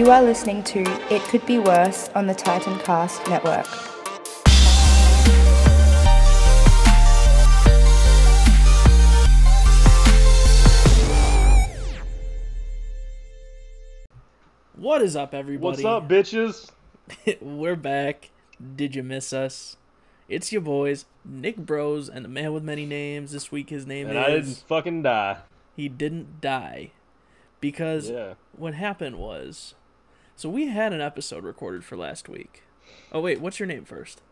You are listening to It Could Be Worse on the Titan Cast Network. What is up, everybody? What's up, bitches? We're back. Did you miss us? It's your boys, Nick Bros, and the man with many names. This week, his name And is. I didn't fucking die. He didn't die. Because Yeah. what happened was. So we had an episode recorded for last week. Oh, wait, what's your name first?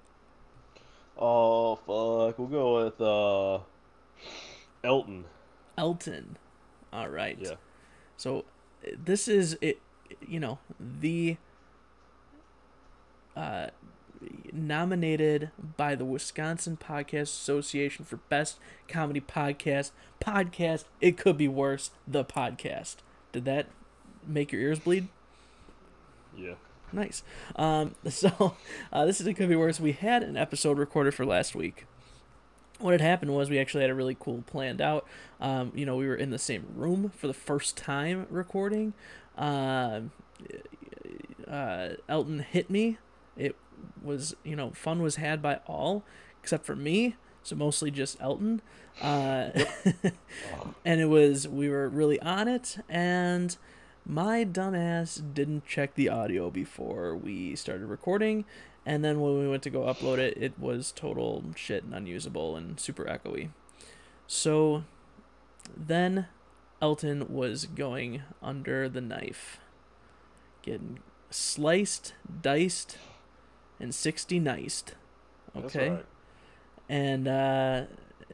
Oh fuck. We'll go with uh Elton. Elton. All right. Yeah. So this is it. You know the uh, nominated by the Wisconsin Podcast Association for Best Comedy Podcast. Podcast. It could be worse. The podcast. Did that make your ears bleed? Yeah. Nice. Um, so uh, this is it could be worse. We had an episode recorded for last week. What had happened was we actually had a really cool planned out. Um, you know, we were in the same room for the first time recording. Um, uh, Elton hit me. It was you know fun was had by all except for me. So mostly just Elton. Uh, and it was we were really on it and my dumbass didn't check the audio before we started recording and then when we went to go upload it it was total shit and unusable and super echoey so then elton was going under the knife getting sliced diced and 60 niced okay right. and uh,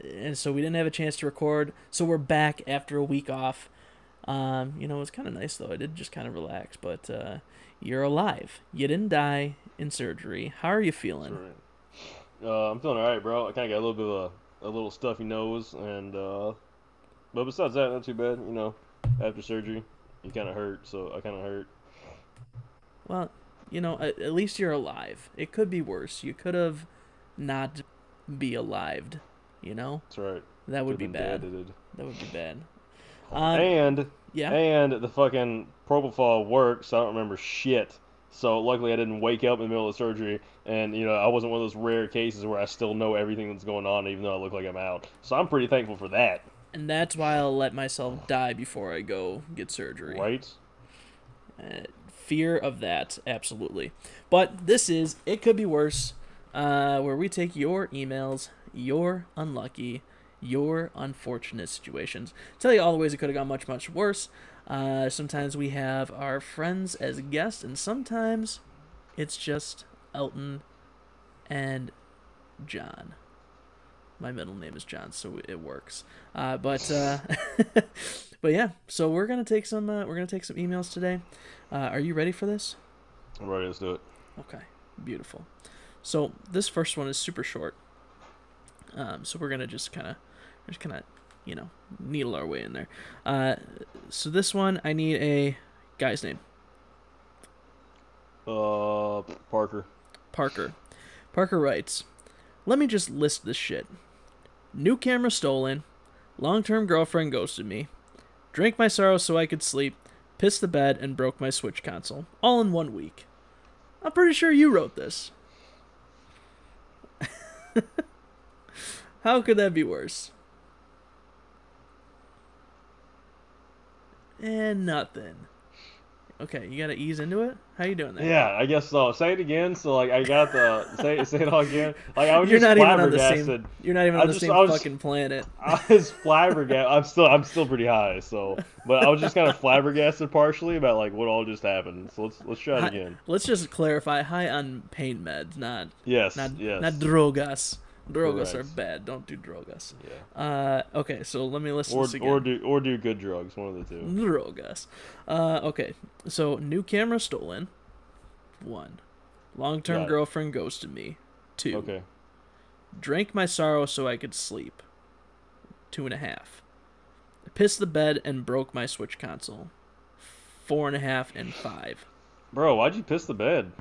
and so we didn't have a chance to record. So we're back after a week off. Um, you know, it was kind of nice though. I did just kind of relax, but uh, you're alive. You didn't die in surgery. How are you That's feeling? right. Uh, I'm feeling alright, bro. I kinda got a little bit of a, a little stuffy nose and uh but besides that, not too bad, you know. After surgery, you kinda hurt, so I kinda hurt. Well, you know, at, at least you're alive. It could be worse. You could have not be alive. You know, That's right. that would be bad. dead. That would be bad. Um, and yeah. And the fucking propofol worked, so I don't remember shit. So luckily I didn't wake up in the middle of surgery, and you know I wasn't one of those rare cases where I still know everything that's going on, even though I look like I'm out. So I'm pretty thankful for that, and that's why I'll let myself die before I go get surgery. right? Uh, fear of that, absolutely. But this is It Could Be Worse, uh, where we take your emails, your unlucky, your unfortunate situations. Tell you all the ways it could have gone much, much worse. Uh, sometimes we have our friends as guests, and sometimes it's just Elton and John. My middle name is John, so it works. Uh, but uh, but yeah, so we're gonna take some uh, we're gonna take some emails today. Uh, are you ready for this? I'm ready. Let's do it. Okay, beautiful. So this first one is super short. Um, so we're gonna just kind of, just kind of, you know, needle our way in there. Uh, so this one, I need a guy's name, Uh, Parker. Parker. Parker writes, "Let me just list this shit. New camera stolen. Long-term girlfriend ghosted me. Drank my sorrow so I could sleep. Pissed the bed and broke my Switch console. All in one week. I'm pretty sure you wrote this. How could that be worse? And nothing. Okay, you gotta ease into it. How you doing there? Yeah, I guess so. Say it again. So like I got the say say it all again. Like I was You're just not even on the same. You're not even on the same was- fucking planet. I was flabbergasted. I'm still I'm still pretty high. So, but I was just kind of flabbergasted partially about like what all just happened. So let's let's try it again. Let's just clarify. High on pain meds, not Yes. not yes. not drogas. Drogas are bad. Don't do drogas. yeah. Uh, okay, so let me listen Or this again. or do or do good drugs. One of the two. drogas. Uh, okay, so new camera stolen. One, long term girlfriend ghosted me. Two, Okay. drank my sorrow so I could sleep. Two and a half. Pissed the bed and broke my Switch console. Four and a half and five, Bro, why'd you piss the bed?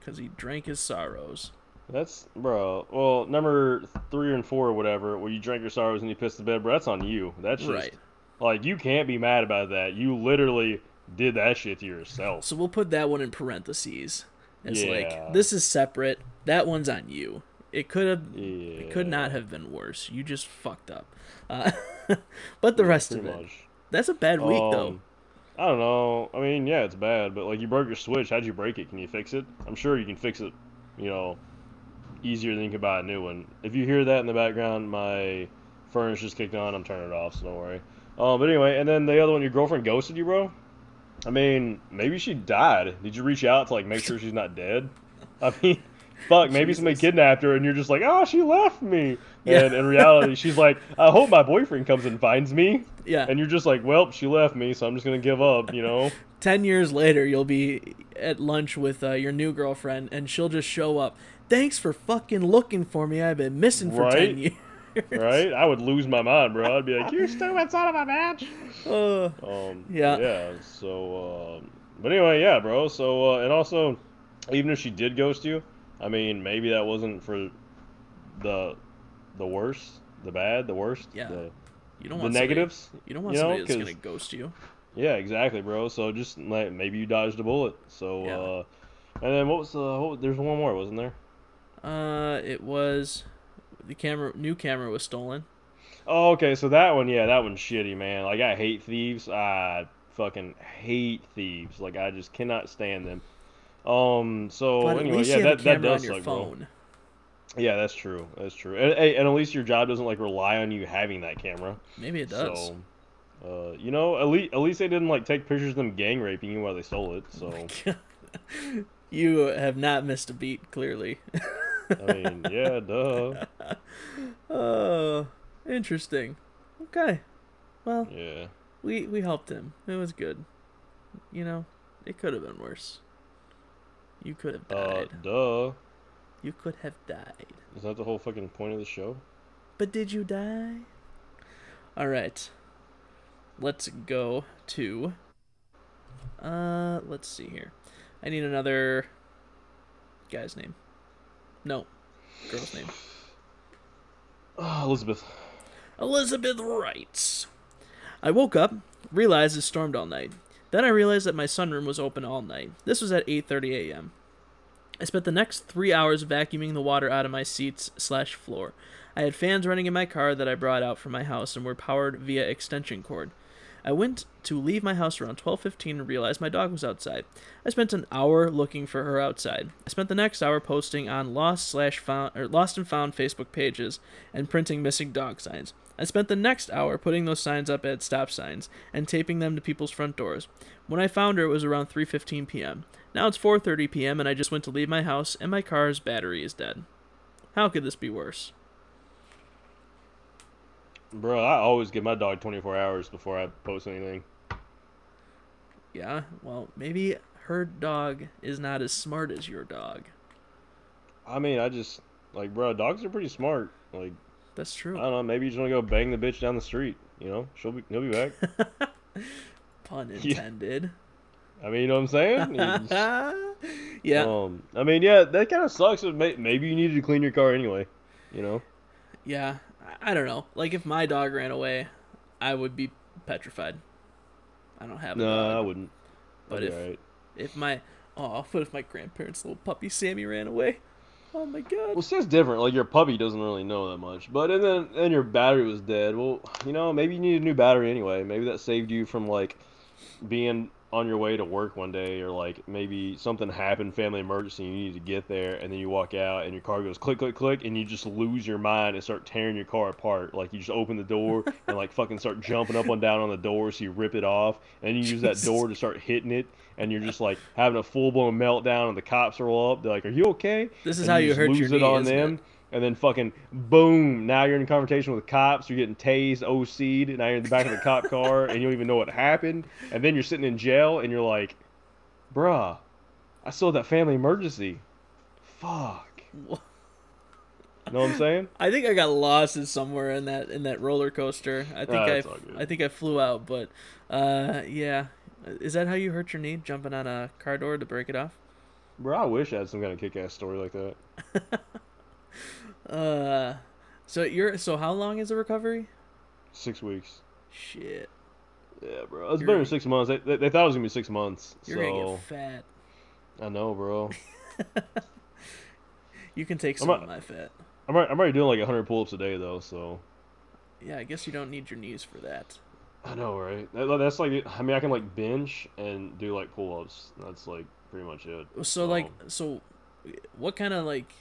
because he drank his sorrows. That's bro. Well, number three and four or whatever, where you drank your sorrows and you pissed the bed, bro. That's on you. That's just Right. like you can't be mad about that. You literally did that shit to yourself. So we'll put that one in parentheses. It's Yeah. like this is separate. That one's on you. It could have. Yeah. It could not have been worse. You just fucked up. Uh, but the rest of it. much. That's a bad week though. Um, I don't know. I mean, yeah, it's bad, but like you broke your Switch. How'd you break it? Can you fix it? I'm sure you can fix it. You know, easier than you can buy a new one. If you hear that in the background, my furnace just kicked on. I'm turning it off, so don't worry. Um, but anyway, and then the other one, your girlfriend ghosted you, bro. I mean, maybe she died. Did you reach out to like make sure she's not dead? I mean, fuck, maybe somebody kidnapped her, and you're just like, oh, she left me. Yeah. And in reality, she's like, I hope my boyfriend comes and finds me. Yeah. And you're just like, well, she left me, so I'm just gonna give up, you know? Ten years later, you'll be at lunch with uh, your new girlfriend, and she'll just show up. Thanks for fucking looking for me. I've been missing for ten years. right? I would lose my mind, bro. I'd be like, you stupid son of a bitch. Uh, Um, Yeah. Yeah. So, um, but anyway, yeah, bro. So, uh, and also, even if she did ghost you, I mean, maybe that wasn't for the the worst, the bad, the worst. Yeah. The, you don't the want somebody- negatives. you don't want you know, somebody that's gonna ghost you. Yeah, exactly, bro. So just like maybe you dodged a bullet. So, Yeah. uh, and then what was the? What, there's one more, wasn't there? Uh, it was the camera. New camera was stolen. Oh, okay. So that one, yeah, that one's shitty, man. Like I hate thieves. I fucking hate thieves. Like I just cannot stand them. Um. So But anyway, yeah, that that does suck, bro. Yeah, that's true. That's true. And, and and at least your job doesn't like rely on you having that camera. Maybe it does. So, uh, you know, at least at least they didn't like take pictures of them gang raping you while they stole it. So you have not missed a beat, clearly. I mean, yeah, duh. Oh, interesting. Okay. Well, Yeah. we we helped him. It was good. You know, it could have been worse. You could have Uh, died. duh. you could have died. Is that the whole fucking point of the show? But did you die? All right. Let's go to uh let's see here. I need another guy's name. No. Girl's name. Ah, Elizabeth. Elizabeth writes I woke up, realized it stormed all night. Then I realized that my sunroom was open all night. This was at 8:30 a.m. I spent the next three hours vacuuming the water out of my seats slash floor. I had fans running in my car that I brought out from my house and were powered via extension cord. I went to leave my house around 12:15 and realized my dog was outside. I spent an hour looking for her outside. I spent the next hour posting on lost slash found or lost and found Facebook pages and printing missing dog signs. I spent the next hour putting those signs up at stop signs and taping them to people's front doors. When I found her, it was around 3:15 p.m. Now it's 4:30 p.m. and I just went to leave my house and my car's battery is dead. How could this be worse? Bro, I always give my dog 24 hours before I post anything. Yeah, well, maybe her dog is not as smart as your dog. I mean, I just like, bro, dogs are pretty smart. Like, That's true. I don't know, maybe you just want to go bang the bitch down the street. You know, she'll be, he'll be back. Pun Yeah. intended. I mean, you know what I'm saying? Just- yeah, Um, I mean, yeah, that kind of sucks. Maybe you needed to clean your car anyway. You know? yeah. I- don't know. Like if my dog ran away, I would be petrified. I don't have a No, dog. I wouldn't. But if- alright. If my oh, what if my grandparents' little puppy Sammy ran away? Oh my god. Well, see, it's different. Like your puppy doesn't really know that much, but and then and your battery was dead. Well, you know, maybe you need a new battery anyway. Maybe that saved you from like being on your way to work one day, or like maybe something happened, family emergency, you need to get there, and then you walk out and your car goes click click click, and you just lose your mind and start tearing your car apart. Like you just open the door and like fucking start jumping up and down on the door, so you rip it off, and you use that door to start hitting it, and you're just like having a full blown meltdown, and the cops roll up. They're like, "Are you okay?" This is and how you just hurt lose your it knee, on isn't them, it? And then fucking boom! Now you're in conversation with cops. You're getting tased, OC'd. and Now you're in the back of the cop car, and you don't even know what happened. And then you're sitting in jail, and you're like, "Bruh, I still had that family emergency. Fuck." Wha- Know what I'm saying? I think I got lost in somewhere in that in that roller coaster. I think I that's all good. I think I flew out, but uh yeah. Is that how you hurt your knee jumping on a car door to break it off? Bro, I wish I had some kind of kick-ass story like that. Uh so you're so how long is the recovery? Six weeks. Shit. Yeah, bro. It's been six months. They, they, they thought it was gonna be six months. You're so gonna get fat. I know, bro. You can take I'm some of my fat. I'm already, I'm already doing like 100 pull-ups a day though, so Yeah, I guess you don't need your knees for that. I know, right? That, that's like I mean I can like bench and do like pull-ups. That's like pretty much it. So like, so what kind of like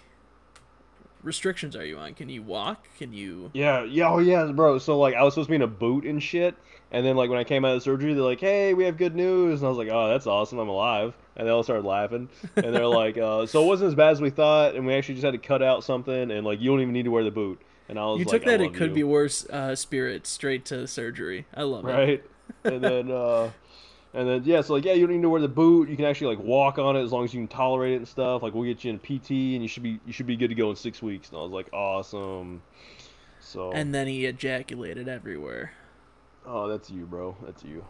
restrictions are you on? Can you walk? Can you? Yeah, yeah, oh yeah, bro. So like, I was supposed to be in a boot and shit, and then like when I came out of surgery, they're like, "Hey, we have good news," and I was like, "Oh, that's awesome, I'm alive." And they all started laughing, and they're like, uh, "So it wasn't as bad as we thought, and we actually just had to cut out something, and like you don't even need to wear the boot." And I was You like, took that I it could you. be worse uh, spirit straight to surgery. I love it. right. and then, uh, and then yeah, so like yeah, you don't need to wear the boot. You can actually like walk on it as long as you can tolerate it and stuff. Like we'll get you in PT, and you should be you should be good to go in six weeks. And I was like, awesome. So And then he ejaculated everywhere. oh, that's you, bro. That's you.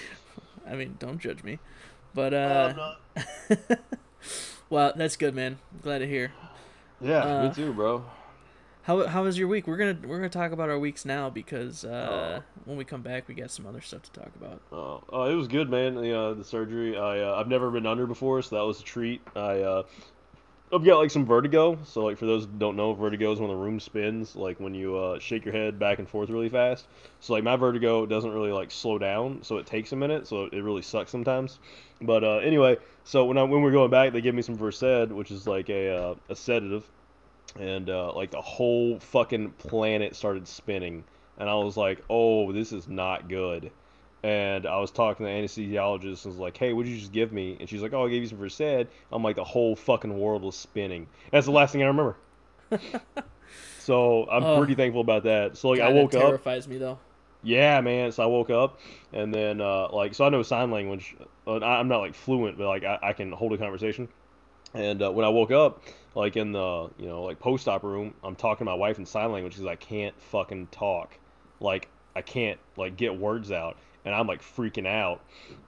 I mean, don't judge me, but uh, not. well, that's good, man. Glad to hear. Yeah, Uh, me too, bro. How how was your week? We're gonna we're gonna talk about our weeks now because Oh. uh, when we come back, we got some other stuff to talk about. Uh, uh, it was good, man. The, uh, the surgery. I uh, I've never been under before, so that was a treat. I uh, I've got like some vertigo. So like for those who don't know, vertigo is when the room spins, like when you uh, shake your head back and forth really fast. So like my vertigo doesn't really like slow down, so it takes a minute. So it really sucks sometimes. But uh, anyway, so when I when we're going back, they give me some Versed, which is like a uh, a sedative, and uh, like the whole fucking planet started spinning, and I was like, oh, this is not good and I was talking to the anesthesiologist and was like, "Hey, what did you just give me?" And she's like, "Oh, I gave you some Versed." I'm like, the whole fucking world was spinning. That's the last thing I remember. so I'm Oh. pretty thankful about that. So like, I God, that woke up. Terrifies me though. Yeah, man. So I woke up, and then uh, like, so I know sign language. Uh, I- I'm not like fluent, but like I, I can hold a conversation. And uh, when I woke up, like in the you know like post-op room, I'm talking to my wife in sign language because I can't fucking talk. Like I can't like get words out, and I'm like freaking out.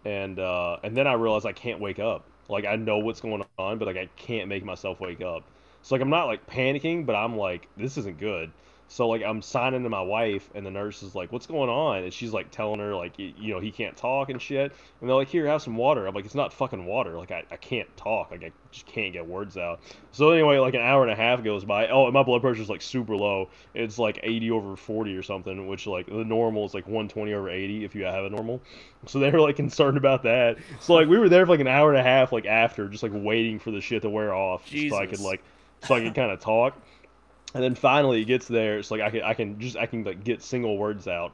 And uh, and then I realize I can't wake up. Like I know what's going on, but like I can't make myself wake up. So like I'm not like panicking, but I'm like this isn't good. So like I'm signing to my wife, and the nurse is like, "What's going on?" And she's like telling her like you know he can't talk and shit. And they're like, "Here, have some water." I'm like, "It's not fucking water. Like I, I can't talk. Like I just can't get words out." So anyway, like an hour and a half goes by. Oh, and my blood pressure's like super low. It's like 80 over 40 or something, which like the normal is like 120 over 80 if you have a normal. So they were like concerned about that. So like we were there for like an hour and a half like after, just like waiting for the shit to wear off, so I could like so I could kind of talk. And then finally it gets there. It's like I can I can just I can like get single words out,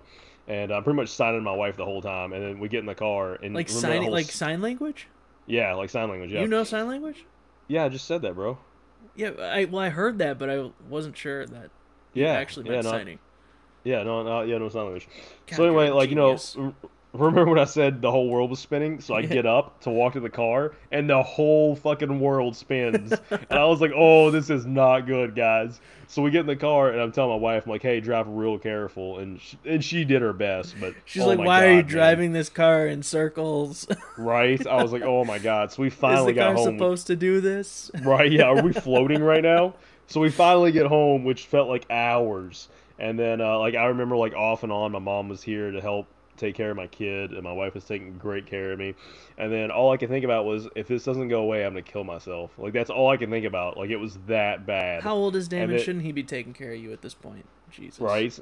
and I'm pretty much signing my wife the whole time. And then we get in the car and Like sign whole like sign language. yeah like sign language yeah You know sign language? yeah I just said that bro Yeah, I well I heard that, but I wasn't sure that yeah it actually yeah no, signing. yeah no no yeah no sign language. God, so anyway a like you know genius. Remember when I said the whole world was spinning? So I Yeah. get up to walk to the car and the whole fucking world spins, and I was like oh this is not good guys. So we get in the car and I'm telling my wife I'm like hey drive real careful and she, and she did her best but She's oh like, "Why are you God, man." driving this car in circles? right? I was like, oh my god. So we finally got home Is the got car home. supposed to do this?" Right? Yeah. Are we floating right now? So we finally get home, which felt like hours. And then, uh, like, I remember, like, off and on, my mom was here to help take care of my kid, and my wife was taking great care of me. And then all I could think about was, if this doesn't go away, I'm gonna kill myself. Like, that's all I could think about. Like, it was that bad. How old is Damon? it- Shouldn't he be taking care of you at this point? Jesus. right?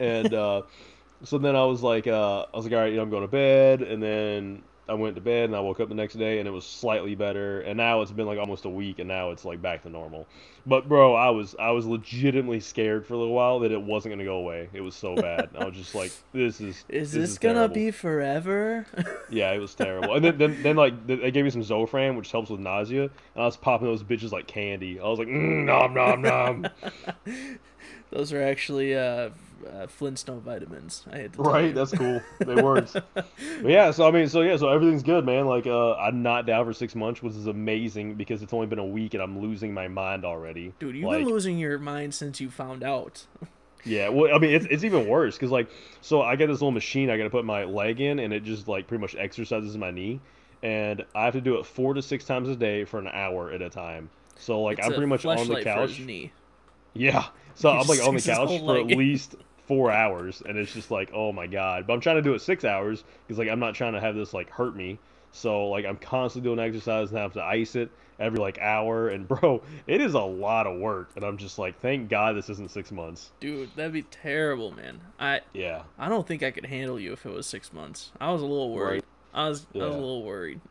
And uh, so then I was like, uh, I was like, all right, you know, I'm going to bed, and then I went to bed, and I woke up the next day, and it was slightly better. And now it's been like almost a week, and now it's like back to normal. But bro, I was I was legitimately scared for a little while that it wasn't gonna go away. It was so bad. I was just like, this is Is this this, gonna terrible. be forever? Yeah, it was terrible. And then, then, then like they gave me some Zofran, which helps with nausea, and I was popping those bitches like candy. I was like, mm, nom nom nom. Those are actually uh, uh, Flintstone vitamins. I had to Right, that's cool. They worked. yeah, so I mean, so yeah, so everything's good, man. Like, uh, I'm not down for six months, which is amazing because it's only been a week and I'm losing my mind already. Dude, you've like, been losing your mind since you found out. Yeah, well, I mean, it's, it's even worse because like, so I got this little machine I got to put my leg in, and it just like pretty much exercises my knee, and I have to do it four to six times a day for an hour at a time. So like, It's I'm pretty much on the fleshlight for his couch. knee. Yeah. So I'm like on the couch for at least four hours, and it's just like, oh my god. But I'm trying to do it six hours because like I'm not trying to have this like hurt me. So like I'm constantly doing exercise and have to ice it every like hour, and bro, it is a lot of work. And I'm just like, thank God this isn't six months. Dude, that'd be terrible, man. I Yeah. I don't think I could handle you if it was six months. I was a little worried. Right. I was I was a little worried.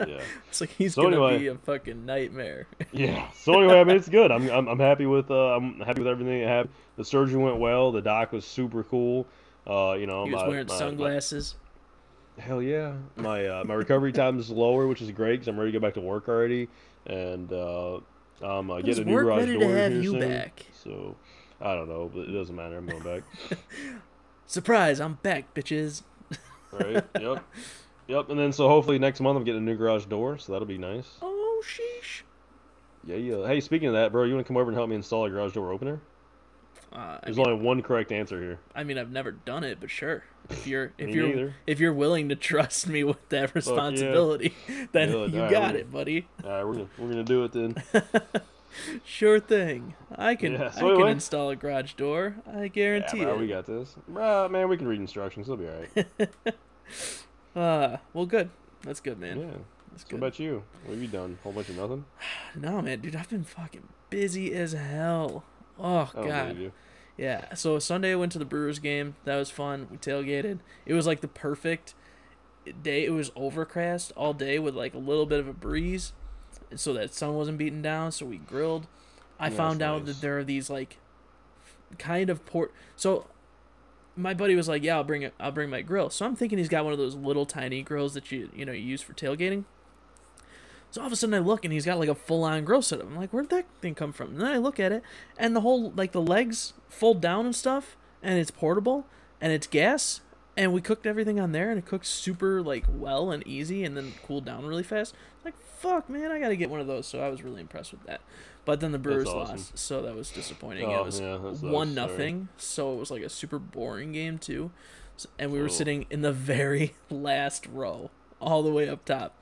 Yeah. it's like he's So gonna anyway- be a fucking nightmare. Yeah. So anyway, I mean, it's good. I'm, I'm, I'm happy with uh, I'm happy with everything that happened. The surgery went well. The doc was super cool. Uh, you know, he was my- wearing my- my- sunglasses. hell yeah. My uh, my recovery time is lower, which is great because I'm ready to go back to work already, and uh, I'm uh, getting a new garage ready to door have here you soon. back? So I don't know, but it doesn't matter. I'm going back. Surprise! I'm back, bitches. right? Yep. Yep. And then so hopefully next month I'm getting a new garage door, so that'll be nice. Oh sheesh. Yeah, yeah. Hey, speaking of that, bro, you want to come over and help me install a garage door opener? Uh, There's mean, only one correct answer here. I mean, I've never done it, but sure. If you're if you're neither. if you're willing to trust me with that responsibility, then Yeah, you alright, got it, buddy. All right, we're gonna we're gonna do it then. Sure thing. I can Yeah, so I can install a garage door. I guarantee Yeah, bro, it. we got this. Bro, man, we can read instructions. It'll be all right. Uh, well, good. That's good, man. yeah. That's good. about you? What have you done? Whole bunch of nothing? No, man, dude, I've been fucking busy as hell. Oh god. Yeah. So Sunday I went to the Brewers game. That was fun. We tailgated. It was like the perfect day. It was overcast all day with like a little bit of a breeze, so that sun wasn't beating down. So we grilled. I That's found out nice. that there are these like kind of port. So my buddy was like, "Yeah, I'll bring it. I'll bring my grill." So I'm thinking he's got one of those little tiny grills that you you know you use for tailgating. So all of a sudden I look and he's got like a full on grill setup. I'm like, where'd that thing come from? And then I look at it and the whole like the legs fold down and stuff, and it's portable and it's gas. And we cooked everything on there and it cooked super like well and easy and then cooled down really fast. Like fuck man, I gotta get one of those. So I was really impressed with that. But then the Brewers awesome. lost, so that was disappointing. Oh, it was yeah, one nothing, so it was like a super boring game too. S- And we were Oh. sitting in the very last row, all the way up top.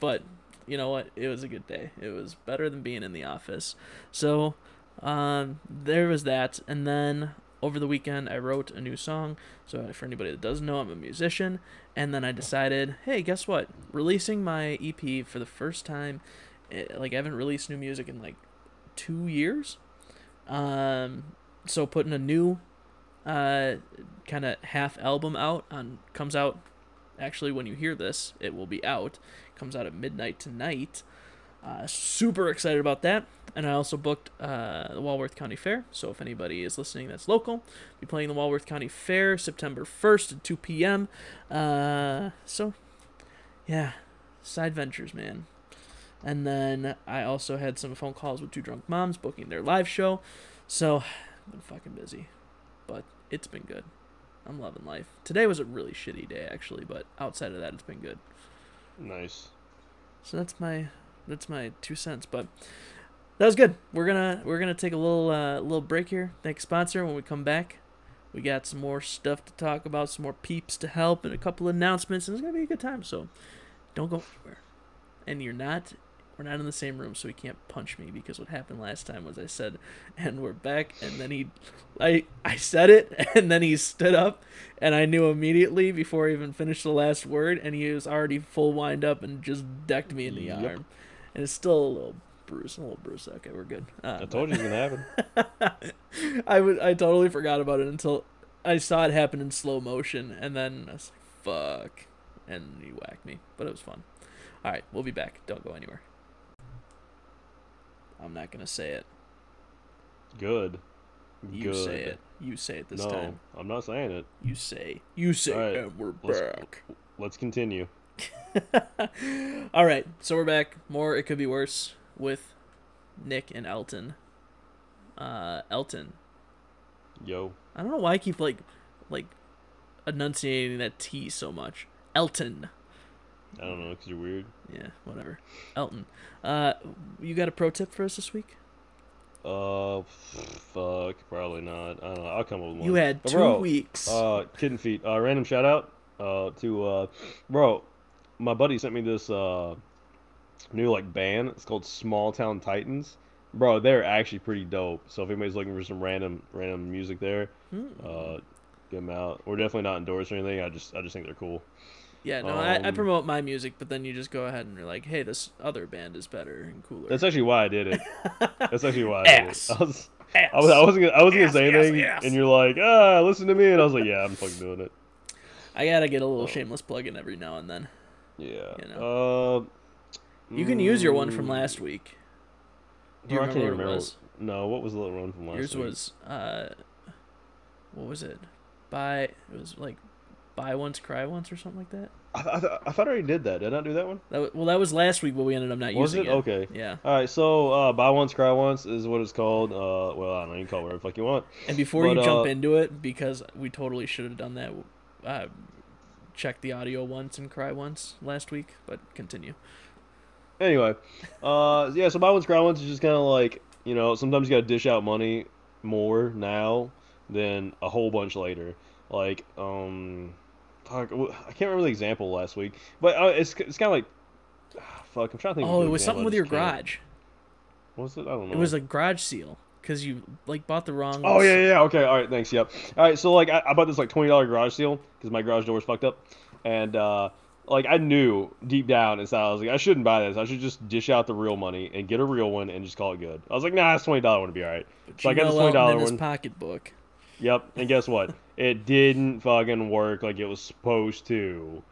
But you know what? It was a good day. It was better than being in the office. So um, there was that. And then over the weekend, I wrote a new song. So for anybody that doesn't know, I'm a musician. And then I decided, hey, guess what? Releasing my EP for the first time. eh, Like I haven't released new music in like two years. Um, so putting a new uh, kind of half album out on comes out actually when you hear this it will be out. Comes out at midnight tonight. Uh, super excited about that. And i also booked uh, the walworth county fair. So if anybody is listening that's local be playing the walworth county fair september 1st at 2 p.m uh, so yeah. Side ventures man and then i also had some phone calls with two drunk moms booking their live show so i've been fucking busy but it's been good i'm loving life today was a really shitty day actually but outside of that it's been good Nice. so that's my that's my two cents. But that was good. We're gonna we're gonna take a little uh, little break here. Thanks sponsor. When we come back, we got some more stuff to talk about, some more peeps to help, and a couple announcements, and it's gonna be a good time. So don't go anywhere. And you're not we're not in the same room, so he can't punch me because what happened last time was I said, and we're back, and then he, I I said it, and then he stood up, and I knew immediately before I even finished the last word, and he was already full wind up and just decked me in the Yep. arm, and it's still a little bruise, a little bruise. Okay, we're good. Uh, I told you it was gonna happen. I would I totally forgot about it until I saw it happen in slow motion, and then I was like, "Fuck," and he whacked me, but it was fun. All right, we'll be back. Don't go anywhere. I'm not gonna say it. Good. You Good. say it. You say it this no, time. I'm not saying it. You say. You say. Right, And we're let's- back. Let's continue. All right, so we're back. More. It could be worse with Nick and Elton. Uh, Elton. Yo. I don't know why I keep like, like, enunciating that T so much. Elton. I don't know because you're weird. Yeah, whatever. Elton. Uh, you got a pro tip for us this week? Uh, fuck. Probably not. I don't know. I'll come up with one. You had But two bro, weeks. Uh, Kitten Feet. Uh, random shout out. Uh, to uh, bro, my buddy sent me this uh, new like band. It's called Small Town Titans. bro, they're actually pretty dope. So if anybody's looking for some random random music there, Hmm. uh, get them out. We're definitely not endorsed or anything. I just I just think they're cool. Yeah, no, I, I Um, promote my music, but then you just go ahead and you're like, hey, this other band is better and cooler. That's actually why I did it. That's actually why I Ass. did it. I was, I was, I wasn't gonna, I wasn't gonna say anything, and you're like, ah, listen to me, and I was like, yeah, I'm fucking doing it. I gotta get a little shameless plug in every now and then. Yeah. You Uh, You can use your one from mm, last week. Do you I remember what it was? No, what was the little one from last Yours week? Yours was uh, what was it? By, it was like buy once, cry once, or something like that. I, th- I, th- I thought I already did that. Did I not do that one? That well, that was last week, but we ended up not Was using it? Was it? Okay. Yeah. All right, so uh, buy once, cry once is what it's called. Uh, well, I don't know. You can call it whatever the fuck you want. And before you jump uh, into it, because we totally should have done that, uh, check the audio once and cry once last week. But continue. Anyway, uh, yeah. So buy once, cry once is just kind of like you know sometimes you got to dish out money more now than a whole bunch later. Like um, I can't remember the example last week, but uh, it's it's kind of like. ah, Fuck, I'm trying to think. Oh, it was something with your garage. Was it? I don't know. It was a garage seal because you like bought the wrong. Oh yeah, yeah, yeah. Okay, all right, thanks. Yep. All right, so like I, I bought this like twenty dollar garage seal because my garage door was fucked up, and uh, like I knew deep down inside I was like I shouldn't buy this. I should just dish out the real money and get a real one and just call it good. I was like, nah, this twenty dollar one would be all right. But So I got know twenty dollar in his one. pocketbook. Yep. And guess what? it didn't fucking work like it was supposed to.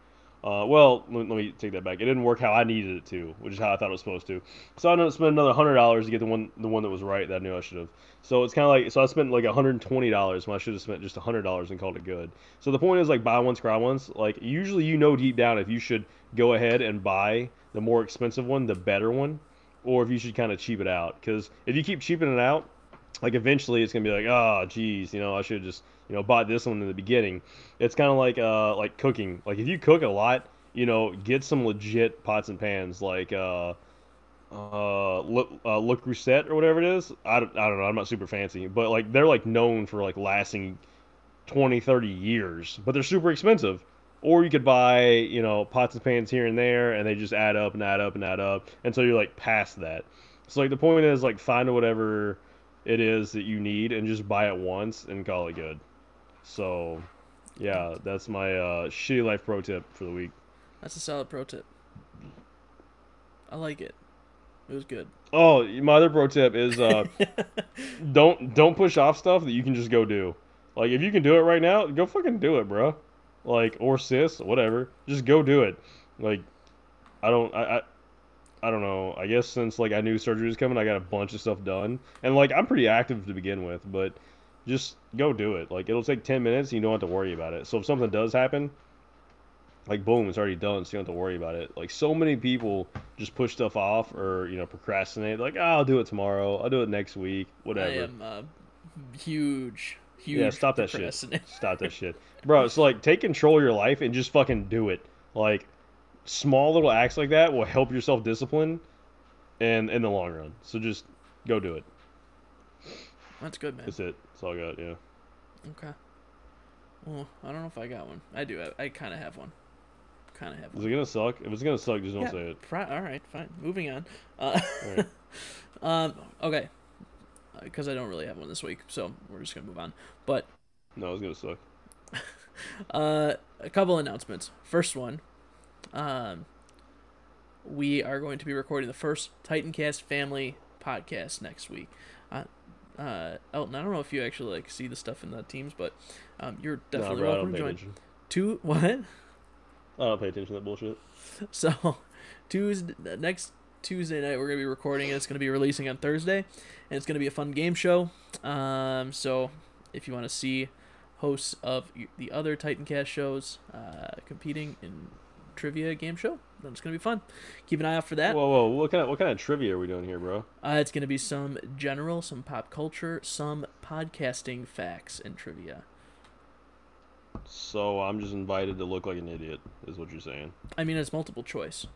Uh, well, let, let me take that back. It didn't work how I needed it to, which is how I thought it was supposed to. So I ended up spending another hundred dollars to get the one, the one that was right that I knew I should have. So it's kind of like, so I spent like hundred and twenty dollars when I should have spent just hundred dollars and called it good. So the point is like buy once, cry once. Like usually you know deep down if you should go ahead and buy the more expensive one, the better one, or if you should kind of cheap it out. Because if you keep cheaping it out, like eventually it's gonna be like, oh, geez, you know, I should have just you know bought this one in the beginning. It's kind of like uh like cooking. Like if you cook a lot, you know, get some legit pots and pans like uh uh look uh, Le or whatever it is. I don't, I don't know. I'm not super fancy, but like they're like known for like lasting 20, 30 years, but they're super expensive. Or you could buy, you know, pots and pans here and there, and they just add up and add up and add up until you're like past that. So like the point is like find whatever it is that you need and just buy it once and call it good. So, yeah, that's my uh, shitty life pro tip for the week. That's a solid pro tip. I like it. It was good. Oh, my other pro tip is uh, don't don't push off stuff that you can just go do. Like if you can do it right now, go fucking do it, bro. Like or sis, whatever. Just go do it. Like I don't I, I don't know. I guess since like I knew surgery was coming, I got a bunch of stuff done. And like I'm pretty active to begin with, but just go do it. Like it'll take 10 minutes, and you don't have to worry about it. So if something does happen, like boom, it's already done, so you don't have to worry about it. Like so many people just push stuff off or you know procrastinate. Like oh, I'll do it tomorrow. I'll do it next week. Whatever. I am uh, huge, huge. Yeah, stop that shit. Stop that shit, bro. It's like take control of your life and just fucking do it. Like small little acts like that will help your self discipline, and in the long run. So just go do it. That's good, man. That's it. That's all I got. Yeah. Okay. Well, I don't know if I got one. I do. I, I kind of have one. Kind of have Is it gonna suck? If it's gonna suck, just don't Yeah, say it. pri- all right, fine. Moving on. Uh, um. Okay. Because I don't really have one this week, so we're just gonna move on. But No, it's gonna suck. Uh, a couple announcements. First one, um, we are going to be recording the first Titancast family podcast next week. Uh, uh, Elton, I don't know if you actually like see the stuff in the teams, but um, you're Nah, definitely bro, welcome to join. attention. Two what? I don't pay attention to that bullshit. So Tuesday next Tuesday night we're gonna be recording and it's gonna be releasing on Thursday, and it's gonna be a fun game show. Um, so if you want to see hosts of the other Titancast shows uh, competing in trivia game show, That's gonna be fun. Keep an eye out for that. Whoa, whoa! What kind of what kind of trivia are we doing here, bro? Uh, it's gonna be some general, some pop culture, some podcasting facts and trivia. So I'm just invited to look like an idiot, is what you're saying? I mean, it's multiple choice,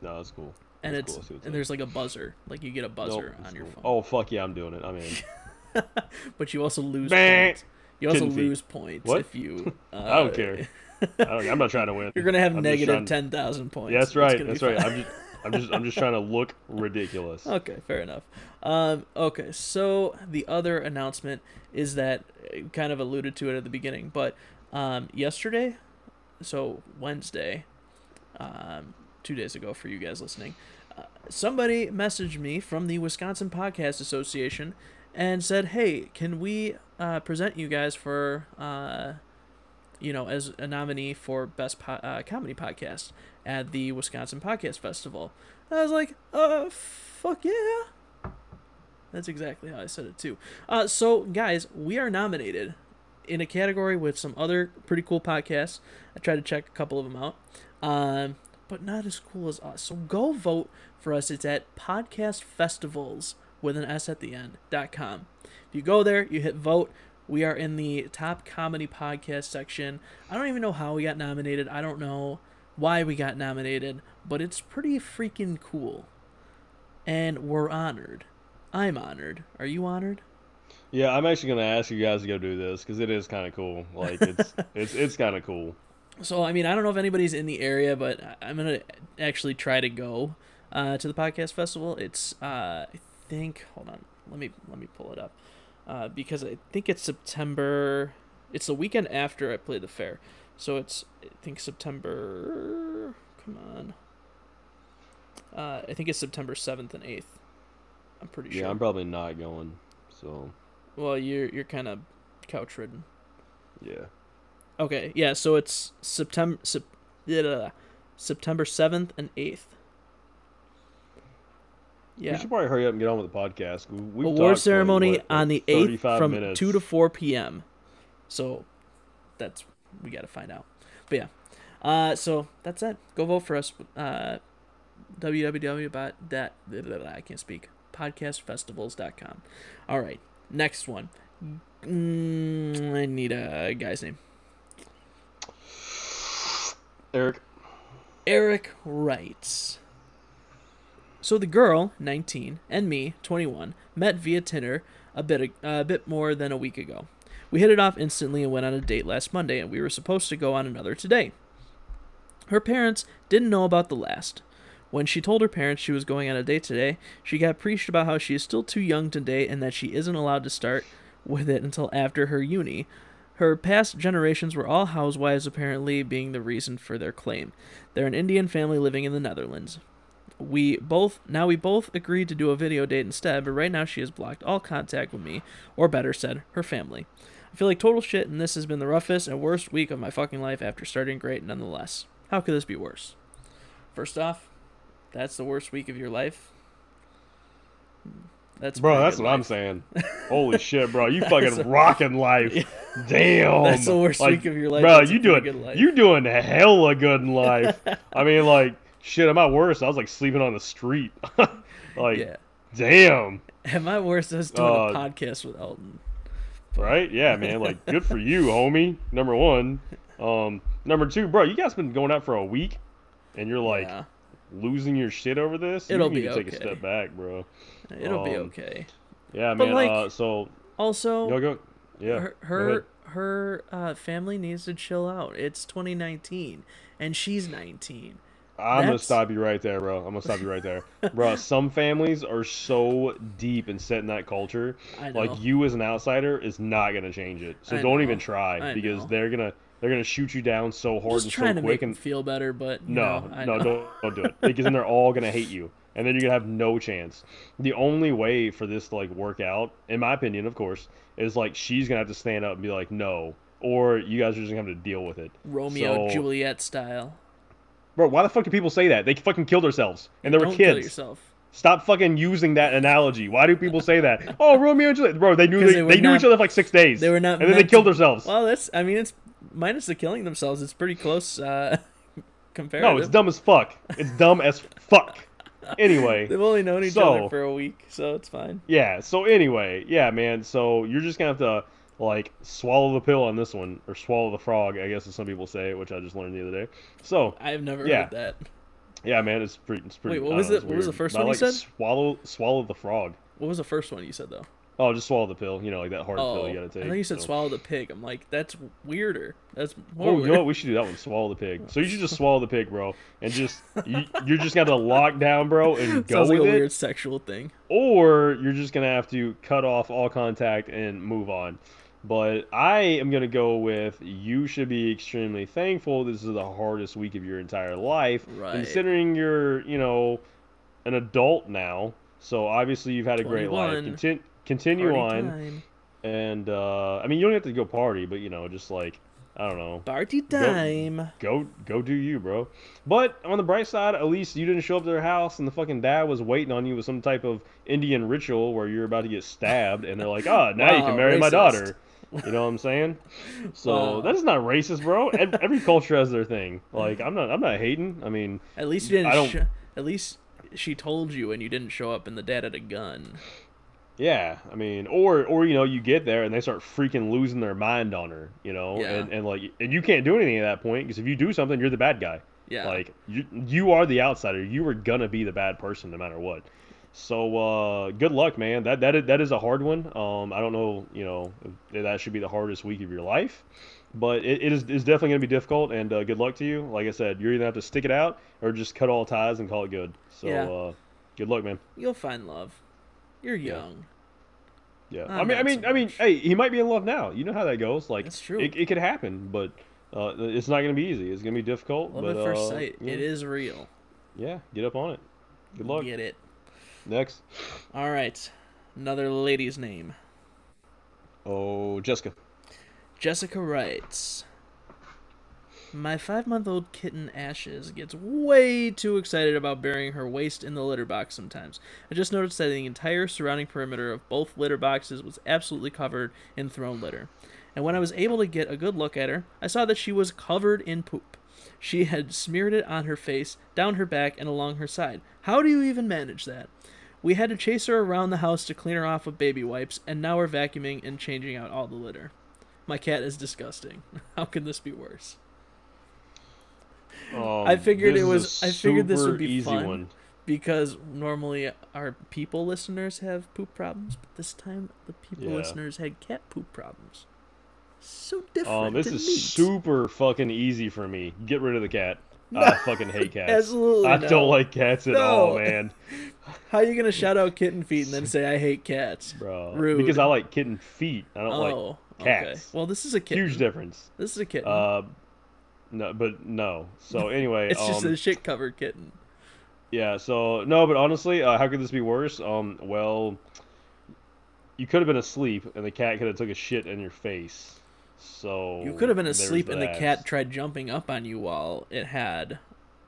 No, that's cool. and it's cool. I and up. there's like a buzzer, like you get a buzzer that's on your cool. phone. Oh fuck yeah, I'm doing it. I'm in. but you also lose Bah! points. You also lose points What? if you. Uh, I don't care. I I'm not trying to win. You're gonna have I'm negative trying- ten thousand points. Yeah, that's right. That's right. I'm just I'm just I'm just trying to look ridiculous. Okay, fair enough. Um, okay, so the other announcement is that uh, kind of alluded to it at the beginning, but um, yesterday, so Wednesday, um, two days ago for you guys listening, uh, somebody messaged me from the Wisconsin Podcast Association and said, "Hey, can we uh, present you guys for, uh, you know, as a nominee for best po- uh, comedy podcast at the Wisconsin Podcast Festival?" And I was like, "Uh, fuck yeah." That's exactly how I said it too. Uh, so guys, we are nominated in a category with some other pretty cool podcasts. I tried to check a couple of them out, um, but not as cool as us. So go vote for us. It's at Podcast Festivals with an S at the end dot com. If you go there, you hit vote. We are in the top comedy podcast section. I don't even know how we got nominated. I don't know why we got nominated, but it's pretty freaking cool. And we're honored. I'm honored. Are you honored? Yeah, I'm actually gonna ask you guys to go do this because it is kind of cool. Like it's it's it's kind of cool. So I mean, I don't know if anybody's in the area, but I'm gonna actually try to go uh, to the podcast festival. It's uh, I think hold on, let me let me pull it up uh, because I think it's September. It's the weekend after I play the fair, so it's I think September. Come on. Uh, I think it's September seventh and eighth. I'm pretty Yeah, sure. Yeah, I'm probably not going. So well, you're you're kind of couch ridden. yeah, Okay, yeah, so it's September sep- September 7th and 8th. we should probably hurry up and get on with the podcast. We, Award ceremony what, on the 8th from minutes. 2 to 4 p.m. So that's we got to find out. But yeah. Uh so that's it. Go vote for us uh www.that I can't speak. podcastfestivals.com. All right. Next one. Mm, I need a guy's name. Eric. Eric writes. So the girl, 19, and me, 21, met via Tinder a bit a bit more than a week ago. We hit it off instantly and went on a date last Monday, and we were supposed to go on another today. Her parents didn't know about the last. When she told her parents she was going on a date today, she got preached about how she is still too young to date and that she isn't allowed to start with it until after her uni. Her past generations were all housewives, apparently being the reason for their claim. They're an Indian family living in the Netherlands. We both now we both agreed to do a video date instead, but right now she has blocked all contact with me, or better said, her family. I feel like total shit, and this has been the roughest and worst week of my fucking life after starting great nonetheless. How could this be worse? First off, that's the worst week of your life. Hmm, that's Bro, that's what I'm saying. Holy shit, bro, you fucking a- rocking life. Damn, That's the worst Like, week of your life. Bro, That's you doing good life. you doing hella good in life. I mean, like shit. At worst. I was like sleeping on the street. like, yeah. damn, At my worst, I was doing Uh, a podcast with Elton. right? Yeah, man. Like, good for you, homie. Number one. Um, number two, bro. You guys been going out for a week, and you're like yeah, losing your shit over this. It'll you need be to take okay. a step back, bro. it'll be um, okay. Yeah, But, man. like, uh, so Also, y'all go. Yeah. her her, her uh, family needs to chill out. It's 2019, and she's 19. I'm gonna stop you right there, bro. I'm gonna stop you right there, bro. Some families are so deep and set in that culture. I know. Like you as an outsider is not gonna change it. So I don't know. even try I because know. they're gonna they're gonna shoot you down so hard just and trying so to quick make and feel better, but no, know, no, don't don't do it because then they're all gonna hate you, and then you're gonna have no chance. The only way for this to like work out, in my opinion, of course, is like she's gonna have to stand up and be like, no, or you guys are just gonna have to deal with it. Romeo So- Juliet style. Bro, why the fuck do people say that? They fucking killed themselves, and they were Don't kids. kill yourself. Stop fucking using that analogy. Why do people say that? Oh, Romeo and Juliet. Bro, they knew they, they they, knew not- each other for like six days. They were not. and then they killed to- themselves. Well, that's. I mean, it's minus the killing themselves. It's pretty close. Uh, comparative. no, it's dumb as fuck. It's dumb as fuck. Anyway, They've only known each So- other for a week, so it's fine. yeah. So anyway, yeah, man. So you're just gonna have to like swallow the pill on this one, or swallow the frog, I guess as some people say, which I just learned the other day. So I've never Yeah. heard that. yeah, man, it's pretty. It's pretty. Wait, what was know, it- what was the first But I one you said? Swallow, swallow the frog. What was the first one you said though? Oh, just swallow the pill. You know, like that hard Oh, pill you oh, gotta take. I think you said so. swallow the pig. I'm like, that's weirder. That's more Oh, you weird. know what? We should do that one. Swallow the pig. So you should just swallow the pig, bro, and just you, you're just gonna lock down, bro, and go Sounds like with a it. weird sexual thing. or you're just gonna have to cut off all contact and move on. But I am gonna go with you should be extremely thankful. This is the hardest week of your entire life, Right. considering you're you know an adult now. So obviously you've had a great life. Contin- continue Party on, time. and uh, I mean you don't have to go party, but you know just like I don't know, Party time. go go do you, bro. But on the bright side, at least you didn't show up to their house and the fucking dad was waiting on you with some type of Indian ritual where you're about to get stabbed, and they're like, "Oh, now you can marry my daughter." You know what I'm saying? So Wow. that's not racist, bro. Every culture has their thing. Like I'm not I'm not hating. I mean, At least you didn't. I don't- Sh- at least she told you, and you didn't show up, and the dad had a gun. yeah, I mean, or or you know, you get there and they start freaking losing their mind on her, you know, Yeah. and and like and you can't do anything at that point because if you do something, you're the bad guy. Yeah. Like you, you are the outsider. You were gonna be the bad person no matter what. So uh, good luck, man. That that is, that is a hard one. Um, I don't know, you know, that should be the hardest week of your life, but it, it is is definitely gonna be difficult. And uh, good luck to you. Like I said, you're either have to stick it out or just cut all ties and call it good. So Yeah. uh, good luck, man. You'll find love. You're young. Yeah. I'm I mean, I mean, so I mean, hey, he might be in love now. You know how that goes. Like That's true. It, it could happen, but. Uh, it's not gonna be easy. It's gonna be difficult. Love but, at first uh, sight. yeah. It is real. Yeah, get up on it. Good luck. Get it. Next. All right. Another lady's name. Oh, Jessica. Jessica writes My five month old kitten Ashes gets way too excited about burying her waste in the litter box sometimes. I just noticed that the entire surrounding perimeter of both litter boxes was absolutely covered in thrown litter. And when I was able to get a good look at her, I saw that she was covered in poop. She had smeared it on her face, down her back, and along her side. How do you even manage that? We had to chase her around the house to clean her off with baby wipes, and now we're vacuuming and changing out all the litter. My cat is disgusting. How can this be worse? Um, I figured it was- I figured this would be easy fun. one. Because normally our people listeners have poop problems, but this time the people Yeah. listeners had cat poop problems. So different. Um, this is neat. super fucking easy for me. Get rid of the cat. I fucking hate cats. Absolutely I no. don't like cats at all, man, How are you gonna shout out kitten feet and then say I hate cats? bro. Rude. Because I like kitten feet. I don't oh, like okay. cats. Well, this is a kitten. huge difference. This is a kitten. Uh, no, but no. So anyway, it's just um, a shit covered kitten. Yeah, so no, but honestly, uh, how could this be worse? Um, well, you could have been asleep and the cat could have took a shit in your face. So You could have been asleep and the cat tried jumping up on you while it had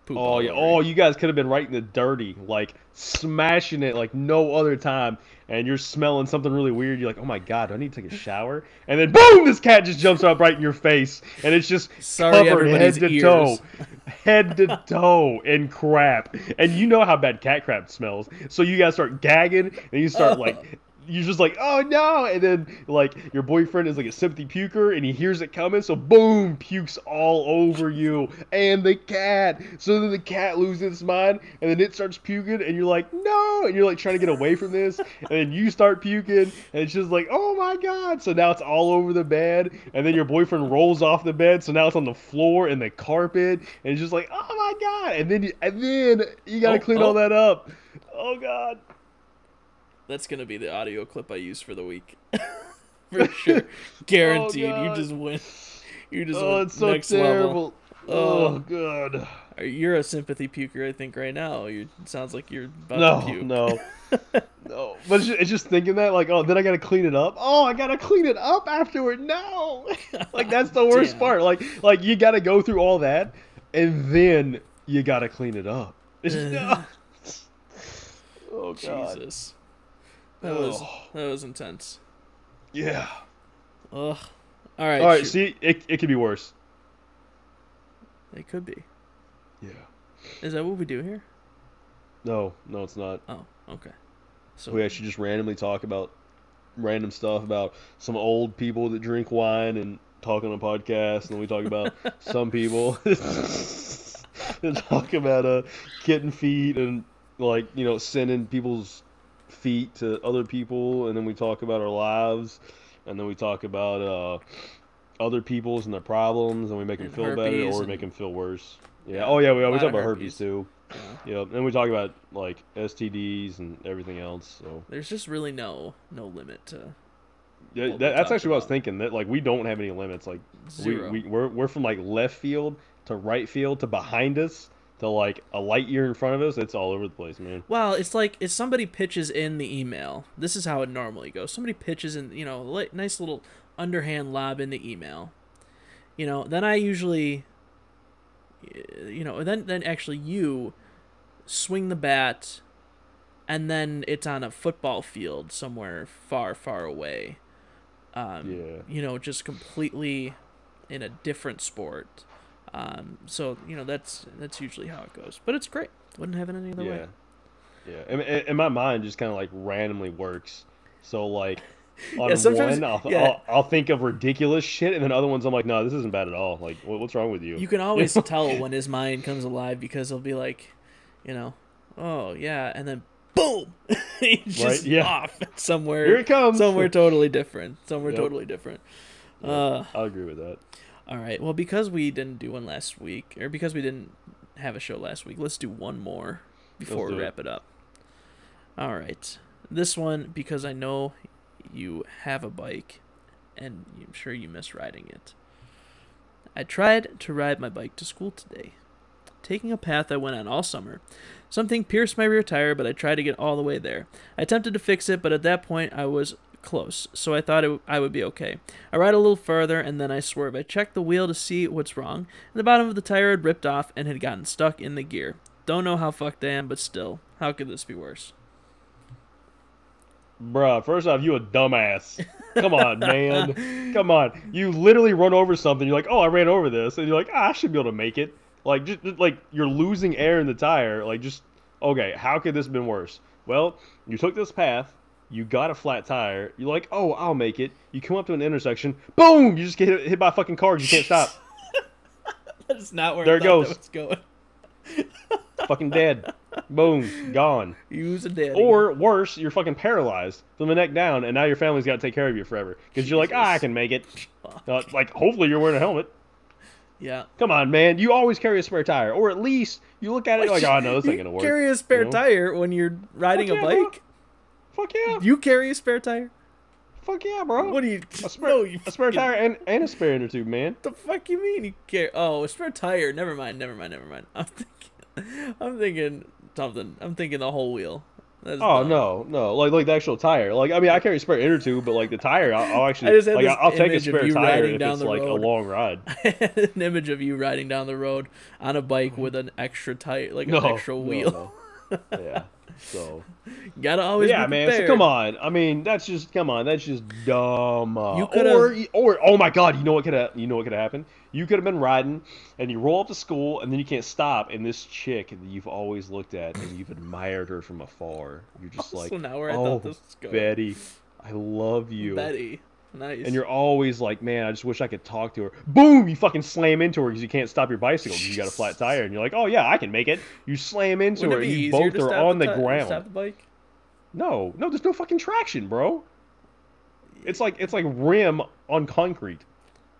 poop. Oh all yeah, over oh you. guys could have been right in the dirty, like smashing it like no other time, and you're smelling something really weird. You're like, oh my god, do I need to take a shower? And then boom, this cat just jumps up right in your face, and it's just Sorry, covered head to ears. toe, head to toe in crap. And you know how bad cat crap smells, so you guys start gagging, and you start like. Oh. You're just like, oh no, and then like your boyfriend is like a sympathy puker, and he hears it coming, so boom, pukes all over you and the cat. So then the cat loses its mind, and then it starts puking, and you're like, no, and you're like trying to get away from this, and then you start puking, and it's just like, oh my god. So now it's all over the bed, and then your boyfriend rolls off the bed, so now it's on the floor and the carpet, and it's just like, oh my god, and then you, and then you gotta Oh, clean oh. all that up. Oh god. That's gonna be the audio clip I use for the week. for sure. Guaranteed. you oh, just win. You just Oh, it's so next level. terrible. Oh, oh. god. You're a sympathy puker, I think, right now. You it sounds like you're about No, to puke. no, no. But it's just, it's just thinking that, like, oh, then I gotta clean it up. Oh, I gotta clean it up afterward. No, like that's the worst Damn. part. Like, like you gotta go through all that, and then you gotta clean it up. It's Ugh. oh god. Jesus. That was that was intense. Yeah. Ugh. All right. All right. shoot. See, it it could be worse. It could be. Yeah. Is that what we do here? No, no, it's not. Oh, okay. So We actually just randomly talk about random stuff about some old people that drink wine and talk on a podcast, and then we talk about some people that talk about uh, kitten feet and like you know sending people's feet to other people, and then we talk about our lives, and then we talk about uh, other people's and their problems, and we make them feel better or and- make them feel worse. Yeah. Yeah, Oh yeah, we always talk about herpes, herpes. too. Yeah. Yep. And we talk about like STDs and everything else. So There's just really no no limit to yeah, that, that's actually what I was thinking. That like we don't have any limits. Like zero. we, we we're we're from like left field to right field to behind us to like a light year in front of us. It's all over the place, man. Well, it's like if somebody pitches in the email. This is how it normally goes. Somebody pitches in, you know, li- nice little underhand lob in the email. You know, then I usually, you know, then then actually you swing the bat, and then it's on a football field somewhere far, far away. Um, Yeah. You know, just completely in a different sport. Um, so you know that's that's usually how it goes. But it's great. Wouldn't have it any other yeah. way. Yeah. And, and, my mind just kind of like randomly works. So like on Yeah, one, I'll, yeah. I'll, I'll think of ridiculous shit, and then other ones I'm like, no, this isn't bad at all. Like, what, what's wrong with you? You can always tell when his mind comes alive because he'll be like, you know, oh yeah, and then boom, he's just Right, yeah. off somewhere. Here it comes. Somewhere totally different. Somewhere Yep. totally different. Uh, I agree with that. All right. Well, because we didn't do one last week, or because we didn't have a show last week, let's do one more before we do it. wrap it up. All right. This one because I know you have a bike, and I'm sure you miss riding it. I tried to ride my bike to school today, taking a path I went on all summer. Something pierced my rear tire, but I tried to get all the way there. I attempted to fix it, but at that point I was close, so I thought it, I would be okay. I ride a little further and then I swerve. I check the wheel to see what's wrong, the bottom of the tire had ripped off and had gotten stuck in the gear. Don't know how fucked I am, but still, how could this be worse? Bruh, first off, you a dumbass. Come on, man. Come on. You literally run over something. You're like, oh, I ran over this, and you're like, ah, I should be able to make it. Like, just just, like you're losing air in the tire. Like, just okay. How could this have been worse? Well, you took this path. You got a flat tire. You're like, oh, I'll make it. You come up to an intersection. Boom! You just get hit, hit by a fucking cars. You can't stop. That's not where There I it goes. that was going. fucking dead. Boom, gone. Use a daddy. Or worse, you're fucking paralyzed from the neck down, and now your family's got to take care of you forever because you're like, ah, I can make it. Uh, like, hopefully you're wearing a helmet. yeah. Come on, man. You always carry a spare tire, or at least you look at it like, oh no, this ain't You gonna work. Carry a spare you know? tire when you're riding Fuck a yeah, bro. Fuck yeah, You carry a spare tire. fuck yeah, bro. What do you? a spare, no, you a spare fucking- tire and, and a spare inner tube, man. The fuck you mean you care? Oh, a spare tire. Never mind. Never mind. Never mind. I'm thinking. I'm thinking something. I'm thinking the whole wheel. That's Oh dumb. no, no, like like the actual tire. Like I mean, I carry a spare inner tube, but like the tire, I'll, I'll actually I just had like I'll take a spare tire riding if down it's the like road. a long ride. an image of you riding down the road on a bike mm-hmm. with an extra tire, like No, an extra no, wheel. no. yeah. So Gotta always yeah, be man. So come on. I mean, that's just come on. That's just dumb. Uh, You could've- or or oh my god, you know what could have you know what could have happened? You could have been riding and you roll up to school and then you can't stop and this chick that you've always looked at and you've admired her from afar. You're just like, so now where I oh, thought this was going. Betty, I love you. Betty, nice. And you're always like, man, I just wish I could talk to her. Boom! You fucking slam into her because you can't stop your bicycle because you got a flat tire. And you're like, oh yeah, I can make it. You slam into Wouldn't her. you both to are on the ti- ground. Stop the bike. No, no, there's no fucking traction, bro. It's like it's like rim on concrete,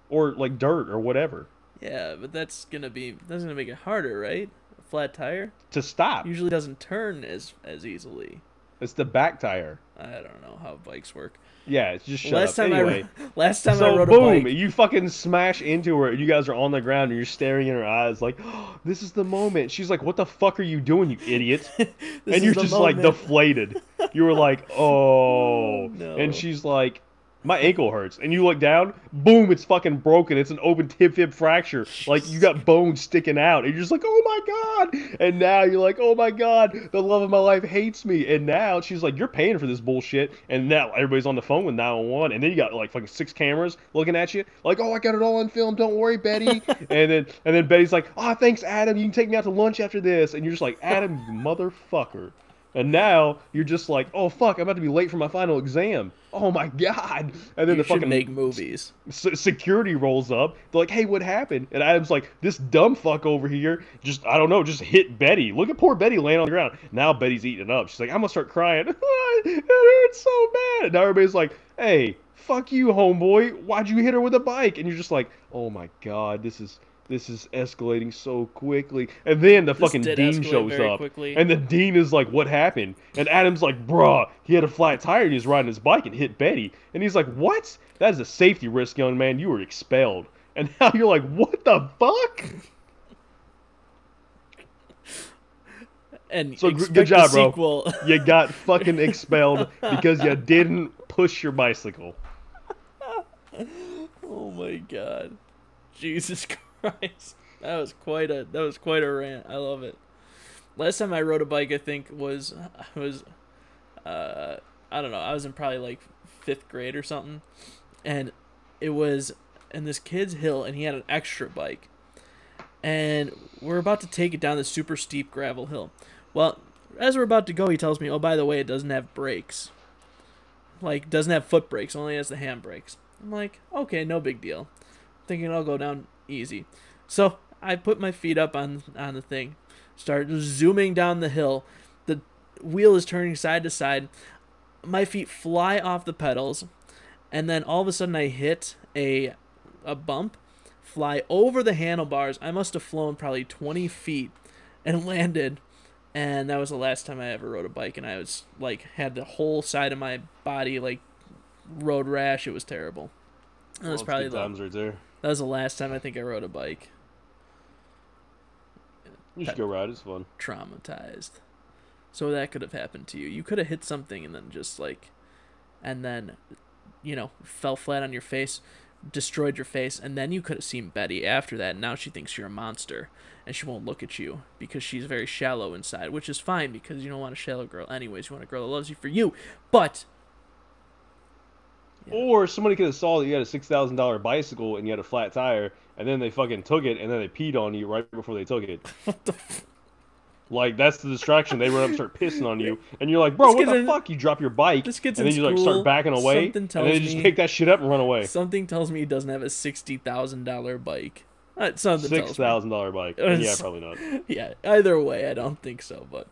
or like dirt or whatever Yeah, but that's gonna be that's gonna make it harder, right? A flat tire to stop. usually doesn't turn as as easily. It's the back tire. I don't know how bikes work. Yeah, it's just shut last up. time anyway, I last time I so rode boom, a bike, you fucking smash into her. You guys are on the ground and you're staring in her eyes like, oh, "This is the moment." She's like, "What the fuck are you doing, you idiot?" And you're just like deflated. You were like, "Oh,", oh. no. and she's like, "My ankle hurts," and you look down, boom, it's fucking broken. It's an open tib fib fracture. Like you got bones sticking out, and you're just like, "Oh my god!" And now you're like, "Oh my god, the love of my life hates me." And now she's like, "You're paying for this bullshit," and now everybody's on the phone with 911, and then you got like fucking six cameras looking at you, like, "Oh, I got it all on film. Don't worry, Betty." and then and then Betty's like, "Ah, thanks, Adam. You can take me out to lunch after this," and you're just like, "Adam, you motherfucker." And now you're just like, oh fuck, I'm about to be late for my final exam. Oh my god! And then you the fucking make movies. se- security rolls up. They're like, "Hey, what happened?" And Adam's like, "This dumb fuck over here just I don't know, just hit Betty. Look at poor Betty laying on the ground. Now Betty's eating it up. She's like, I'm gonna start crying. it hurts so bad. And now everybody's like, "Hey, fuck you, homeboy. Why'd you hit her with a bike?" And you're just like, "Oh my god, this is." This is escalating so quickly, and then the fucking dean shows up, quickly. and the dean is like, "What happened?" And Adam's like, "Bruh, he had a flat tire and he was riding his bike and hit Betty." And he's like, "What? That is a safety risk, young man. You were expelled." And now you're like, "What the fuck?" And So, good job, bro. You got fucking expelled because you didn't push your bicycle. oh my god, Jesus Christ! That was quite a that was quite a rant. I love it. Last time I rode a bike, I think was I was uh I don't know. I was in probably like fifth grade or something, and it was in this kid's hill, and he had an extra bike, and we're about to take it down this super steep gravel hill. Well, as we're about to go, he tells me, "Oh, by the way, it doesn't have brakes. Like, doesn't have foot brakes, only has the hand brakes." I'm like, "Okay, no big deal." Thinking I'll go down easy. So I put my feet up on on the thing, start zooming down the hill. The wheel is turning side to side. My feet fly off the pedals, and then all of a sudden I hit a a bump, fly over the handlebars. I must have flown probably 20 feet and landed. And that was the last time I ever rode a bike, and I was like had the whole side of my body like road rash. It was terrible. That was probably the, times right there. That was the last time I think I rode a bike. You should go ride. It's fun. Traumatized. So that could have happened to you. You could have hit something and then just like, and then, you know, fell flat on your face, destroyed your face, and then you could have seen Betty after that. And now she thinks you're a monster, and she won't look at you because she's very shallow inside, which is fine because you don't want a shallow girl anyways. You want a girl that loves you for you. But Yeah. Or somebody could have saw that you had a six thousand dollar bicycle and you had a flat tire, and then they fucking took it and then they peed on you right before they took it. what the. F- Like that's the distraction. They run up and start pissing on you, and you're like, "Bro, This what the in- fuck?" You drop your bike, and then you like school, start backing away, something and tells then you just pick that shit up and run away. something tells me he doesn't have a sixty thousand dollar bike. Uh, something Six thousand dollar bike. And yeah, probably not. yeah, either way, I don't think so. But,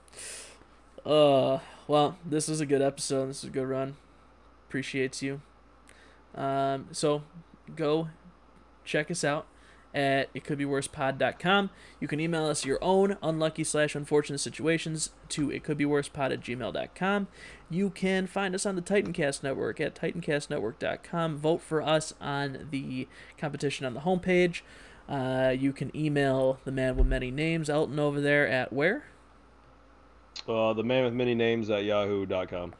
uh, well, this was a good episode. This is a good run. Appreciates you. Um, so go check us out at it could be worse pod.com. You can email us your own unlucky slash unfortunate situations to it could be worse pod at gmail.com. You can find us on the Titancast Network at titancastnetwork.com. Vote for us on the competition on the homepage. Uh, you can email the man with many names, Elton, over there at where? Uh, the man with many names at yahoo.com.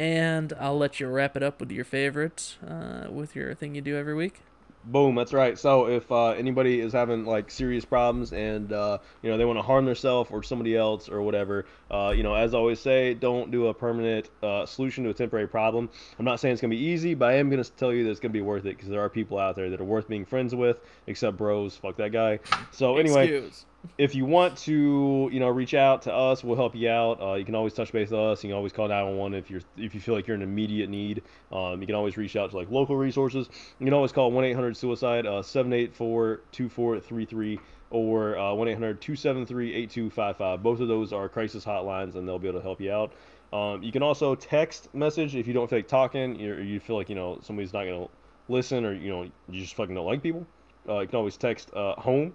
And I'll let you wrap it up with your favorites, uh, with your thing you do every week. Boom, that's right. So if uh, anybody is having like serious problems and uh, you know they want to harm themselves or somebody else or whatever, uh, you know, as I always say, don't do a permanent uh, solution to a temporary problem. I'm not saying it's gonna be easy, but I am gonna tell you that it's gonna be worth it because there are people out there that are worth being friends with, except bros. Fuck that guy. So anyway, Excuse. If you want to, you know, reach out to us, we'll help you out. Uh, you can always touch base with us. You can always call 911 if you're if you feel like you're in immediate need. Um, you can always reach out to like local resources. You can always call 1-800-SUICIDE, uh, 784-2433 or uh, 1-800-273-8255. Both of those are crisis hotlines, and they'll be able to help you out. Um, you can also text message if you don't feel like talking, or you feel like you know somebody's not gonna listen, or you know you just fucking don't like people. Uh, you can always text uh, home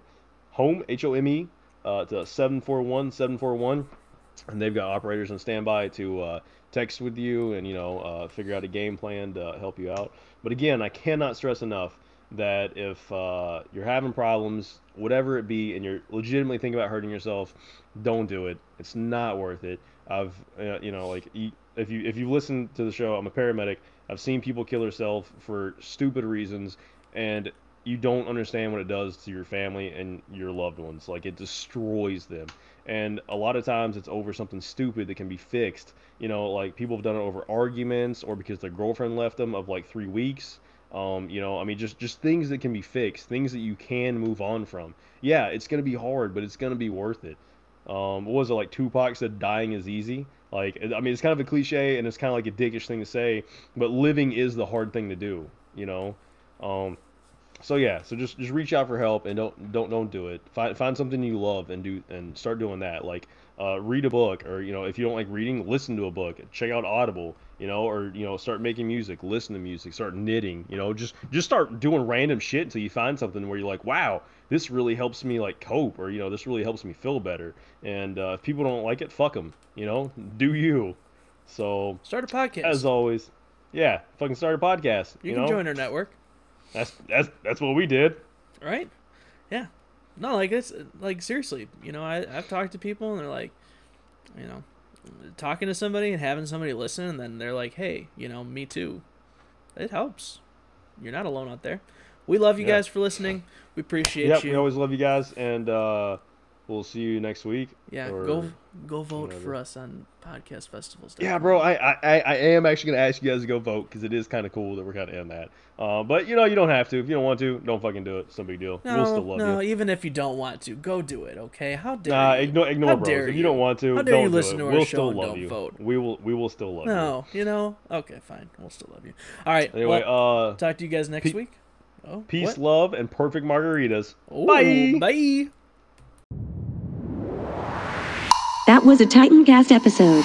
home h-o-m-e uh, to 741-741 and they've got operators on standby to uh, text with you and you know uh, figure out a game plan to help you out. But again i cannot stress enough that if uh, you're having problems whatever it be and you're legitimately thinking about hurting yourself don't do it. It's not worth it. I've uh, you know like e- if you if you listen to the show i'm a paramedic. I've seen people kill themselves for stupid reasons. And you don't understand what it does to your family and your loved ones. Like it destroys them. And a lot of times it's over something stupid that can be fixed. You know, like people have done it over arguments or because their girlfriend left them of like three weeks. Um, you know, I mean, just just things that can be fixed, things that you can move on from. Yeah, it's gonna be hard, but it's gonna be worth it. Um, what was it like? Tupac said, "Dying is easy." Like, I mean, it's kind of a cliche and it's kind of like a dickish thing to say, but living is the hard thing to do, you know. Um, so yeah, so just just reach out for help and don't don't don't do it. Find find something you love and do and start doing that. Like uh, read a book or you know if you don't like reading, listen to a book. Check out Audible, you know, or you know start making music, listen to music, start knitting. You know, just just start doing random shit until you find something where you're like, wow, this really helps me like cope, or you know, this really helps me feel better. And uh, if people don't like it, fuck them. You know, do you. So Start a podcast. as always, yeah, fucking start a podcast. you, You, can know, join our network, that's that's that's what we did. right? Yeah. No, like it's like seriously, you know, I I've talked to people and they're like, you know, talking to somebody and having somebody listen, and then they're like, hey, you know, me too. It helps. You're not alone out there. We love you Yeah. guys for listening. We appreciate Yep, you. we always love you guys, and uh, we'll see you next week. yeah, go go vote whatever. for us on podcast festivals. Yeah, bro, I, I, I- am actually gonna ask you guys to go vote because it is kind of cool that we're kind of in that. Uh, but you know, you don't have to. If you don't want to, don't fucking do it. It's no big deal. No, we'll still love no, you. even if you don't want to, go do it. Okay? How dare Nah, you? ignore, ignore, How bros. dare If you you? don't want to, How dare don't you listen to our we'll show still and love don't you. vote? We will, we will still love you. No, you know. Okay, fine. We'll still love you. All right. Anyway, well, uh, talk to you guys next pe- week. Oh, peace, what? love, and perfect margaritas. Ooh, Bye. Bye. That was a Titancast episode.